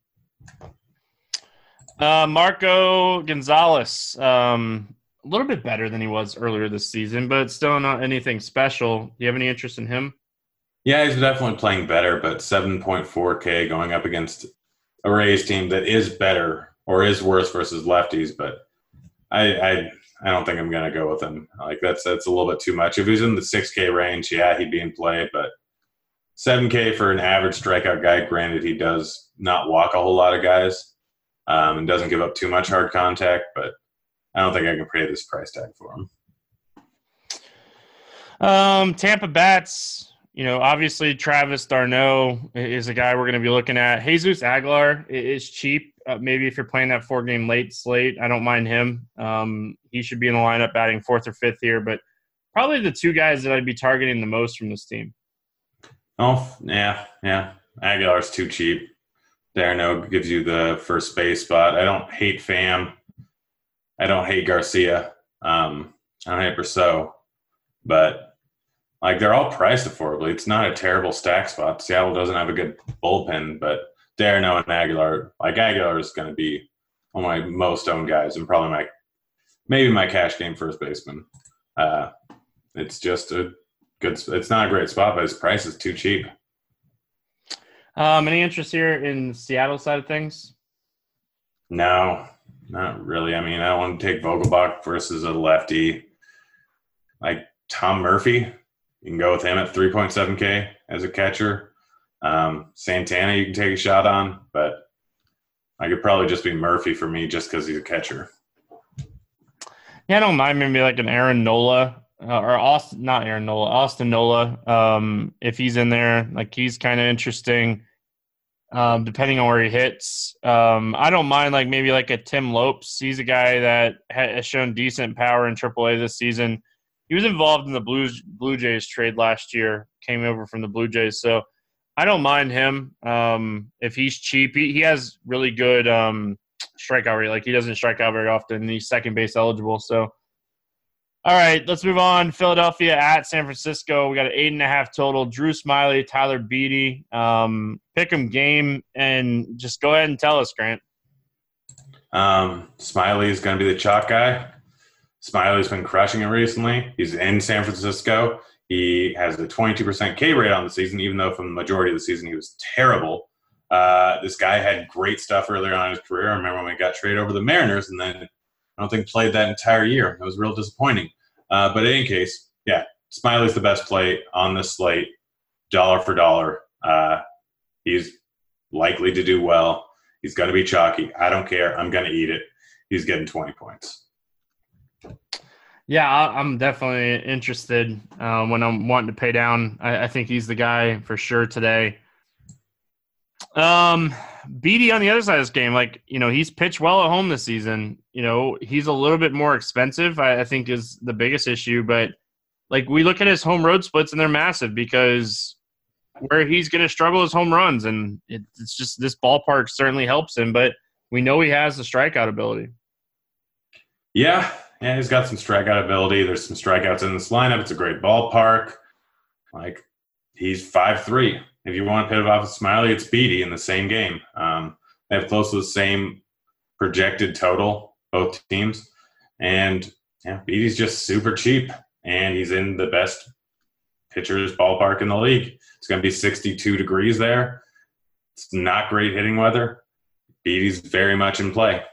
Uh, Marco Gonzales, um, a little bit better than he was earlier this season, but still not anything special. Do you have any interest in him? Yeah, he's definitely playing better, but 7.4K going up against a Rays team that is better or is worse versus lefties. But I, I, I don't think I'm going to go with him. Like that's that's a little bit too much. If he's in the 6K range, yeah, he'd be in play, but 7K for an average strikeout guy. Granted, he does not walk a whole lot of guys um, and doesn't give up too much hard contact, but I don't think I can pay this price tag for him. Um, Tampa Bats, you know, obviously Travis d'Arnaud is a guy we're going to be looking at. Jesus Aguilar is cheap. Uh, maybe if you're playing that four game late slate, I don't mind him. Um, he should be in the lineup batting fourth or fifth here, but probably the two guys that I'd be targeting the most from this team. Oh yeah, yeah. Aguilar's too cheap. Darno gives you the first base spot. I don't hate Pham. I don't hate Garcia. Um, I don't hate Brosseau, but like they're all priced affordably. It's not a terrible stack spot. Seattle doesn't have a good bullpen, but d'Arnaud and Aguilar, like Aguilar is going to be one of my most owned guys and probably my maybe my cash game first baseman. Uh, it's just a good. It's not a great spot, but his price is too cheap. Um, any interest here in Seattle side of things? No, not really. I mean, I want to take Vogelbach versus a lefty like Tom Murphy. You can go with him at 3.7K as a catcher. Um, Santana, you can take a shot on, but I could probably just be Murphy for me just because he's a catcher. Yeah, I don't mind maybe like an Aaron Nola uh, or Austin, not Aaron Nola, Austin Nola. Um, if he's in there, like he's kind of interesting. Um, depending on where he hits, um, I don't mind like maybe like a Tim Lopes. He's a guy that has shown decent power in AAA this season. He was involved in the Blues Blue Jays trade last year. Came over from the Blue Jays, so I don't mind him. Um, if he's cheap, he, he has really good um, strikeout rate. Like he doesn't strike out very often. He's second base eligible, so all right, let's move on. Philadelphia at San Francisco. We got an eight and a half total. Drew Smyly, Tyler Beede. Um, pick 'em game and just go ahead and tell us, Grant. Um, Smyly is going to be the chalk guy. Smyly's been crushing it recently. He's in San Francisco. He has a 22% K rate on the season, even though from the majority of the season he was terrible. Uh, this guy had great stuff earlier on in his career. I remember when we got traded over the Mariners, and then I don't think played that entire year. It was real disappointing. Uh, but in any case, yeah, Smyly's the best play on this slate, dollar for dollar. Uh, he's likely to do well. He's going to be chalky. I don't care. I'm going to eat it. He's getting 20 points. Yeah, I'm definitely interested uh, when I'm wanting to pay down. I, I, think he's the guy for sure today. Um, Beede on the other side of this game, like you know, he's pitched well at home this season. You know, he's a little bit more expensive. I, I think is the biggest issue, but like we look at his home road splits and they're massive because where he's going to struggle is home runs, and it, it's just this ballpark certainly helps him. But we know he has the strikeout ability. Yeah, yeah, he's got some strikeout ability. There's some strikeouts in this lineup. It's a great ballpark. Like he's five three if you want to pivot off of Smyly, it's Beede in the same game. Um, they have close to the same projected total, both teams. And yeah, Beede's just super cheap, and he's in the best pitcher's ballpark in the league. It's going to be 62 degrees there. It's not great hitting weather. Beede's very much in play.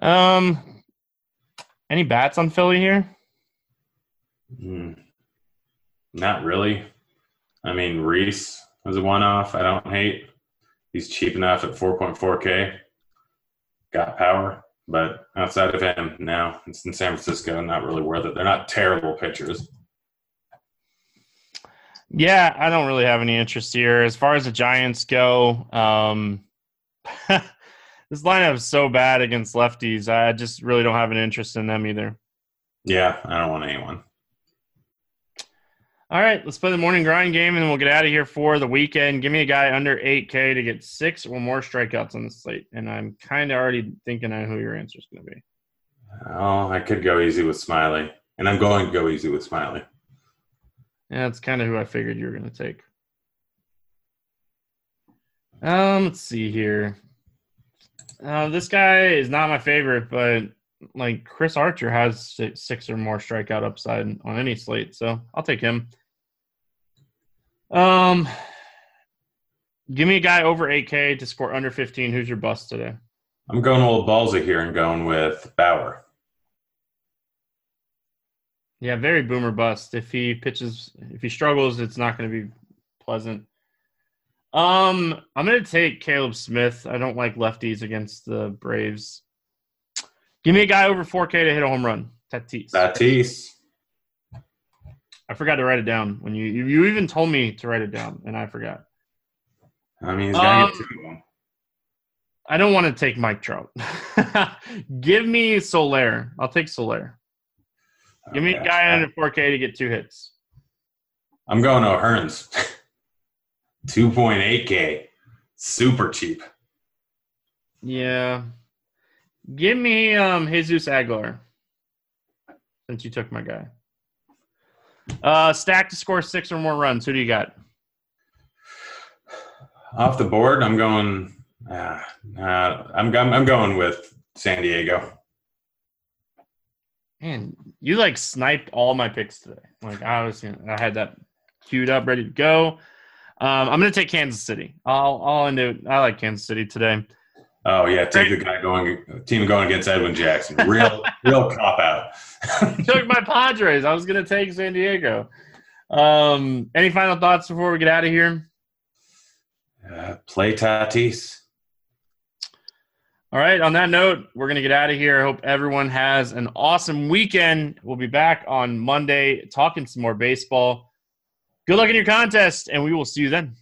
Um, any bats on Philly here? Mm, not really. I mean, Rhys was a one off. I don't hate. He's cheap enough at 4.4K. Got power. But outside of him, now it's in San Francisco. Not really worth it. They're not terrible pitchers. Yeah, I don't really have any interest here. As far as the Giants go, um, this lineup is so bad against lefties. I just really don't have an interest in them either. Yeah, I don't want anyone. All right, let's play the morning grind game and we'll get out of here for the weekend. Give me a guy under 8K to get six or more strikeouts on the slate. And I'm kind of already thinking on who your answer is going to be. Oh, I could go easy with Smyly, And I'm going to go easy with Smyly. Yeah, that's kind of who I figured you were going to take. Um, let's see here. Uh, this guy is not my favorite, but like Chris Archer has six or more strikeout upside on any slate, so I'll take him. Um, give me a guy over 8K to score under 15. Who's your bust today? I'm going a little ballsy here and going with Bauer. Yeah, very boomer bust. If he pitches, if he struggles, it's not going to be pleasant. Um, I'm going to take Caleb Smith. I don't like lefties against the Braves. Give me a guy over 4K to hit a home run. Tatis. Tatis. I forgot to write it down when you you, you even told me to write it down, and I forgot. I mean, he's got um, I don't want to take Mike Trout. Give me Soler. I'll take Soler. Give me a guy under 4K to get two hits. I'm going O'Hearns. 2.8K. Super cheap. Yeah. Give me um Jesus Aguilar. Since you took my guy. Uh stack to score six or more runs. Who do you got? Off the board, I'm going uh, uh, I'm I'm going with San Diego. Man, you like sniped all my picks today. Like I was, I had that queued up, ready to go. Um, I'm going to take Kansas City. I'll, I'll end it. I like Kansas City today. Oh yeah, take the guy going team going against Edwin Jackson. Real real cop out. took my Padres. I was going to take San Diego. Um, any final thoughts before we get out of here? Uh, play Tatis. All right. On that note, we're going to get out of here. I hope everyone has an awesome weekend. We'll be back on Monday talking some more baseball. Good luck in your contest, and we will see you then.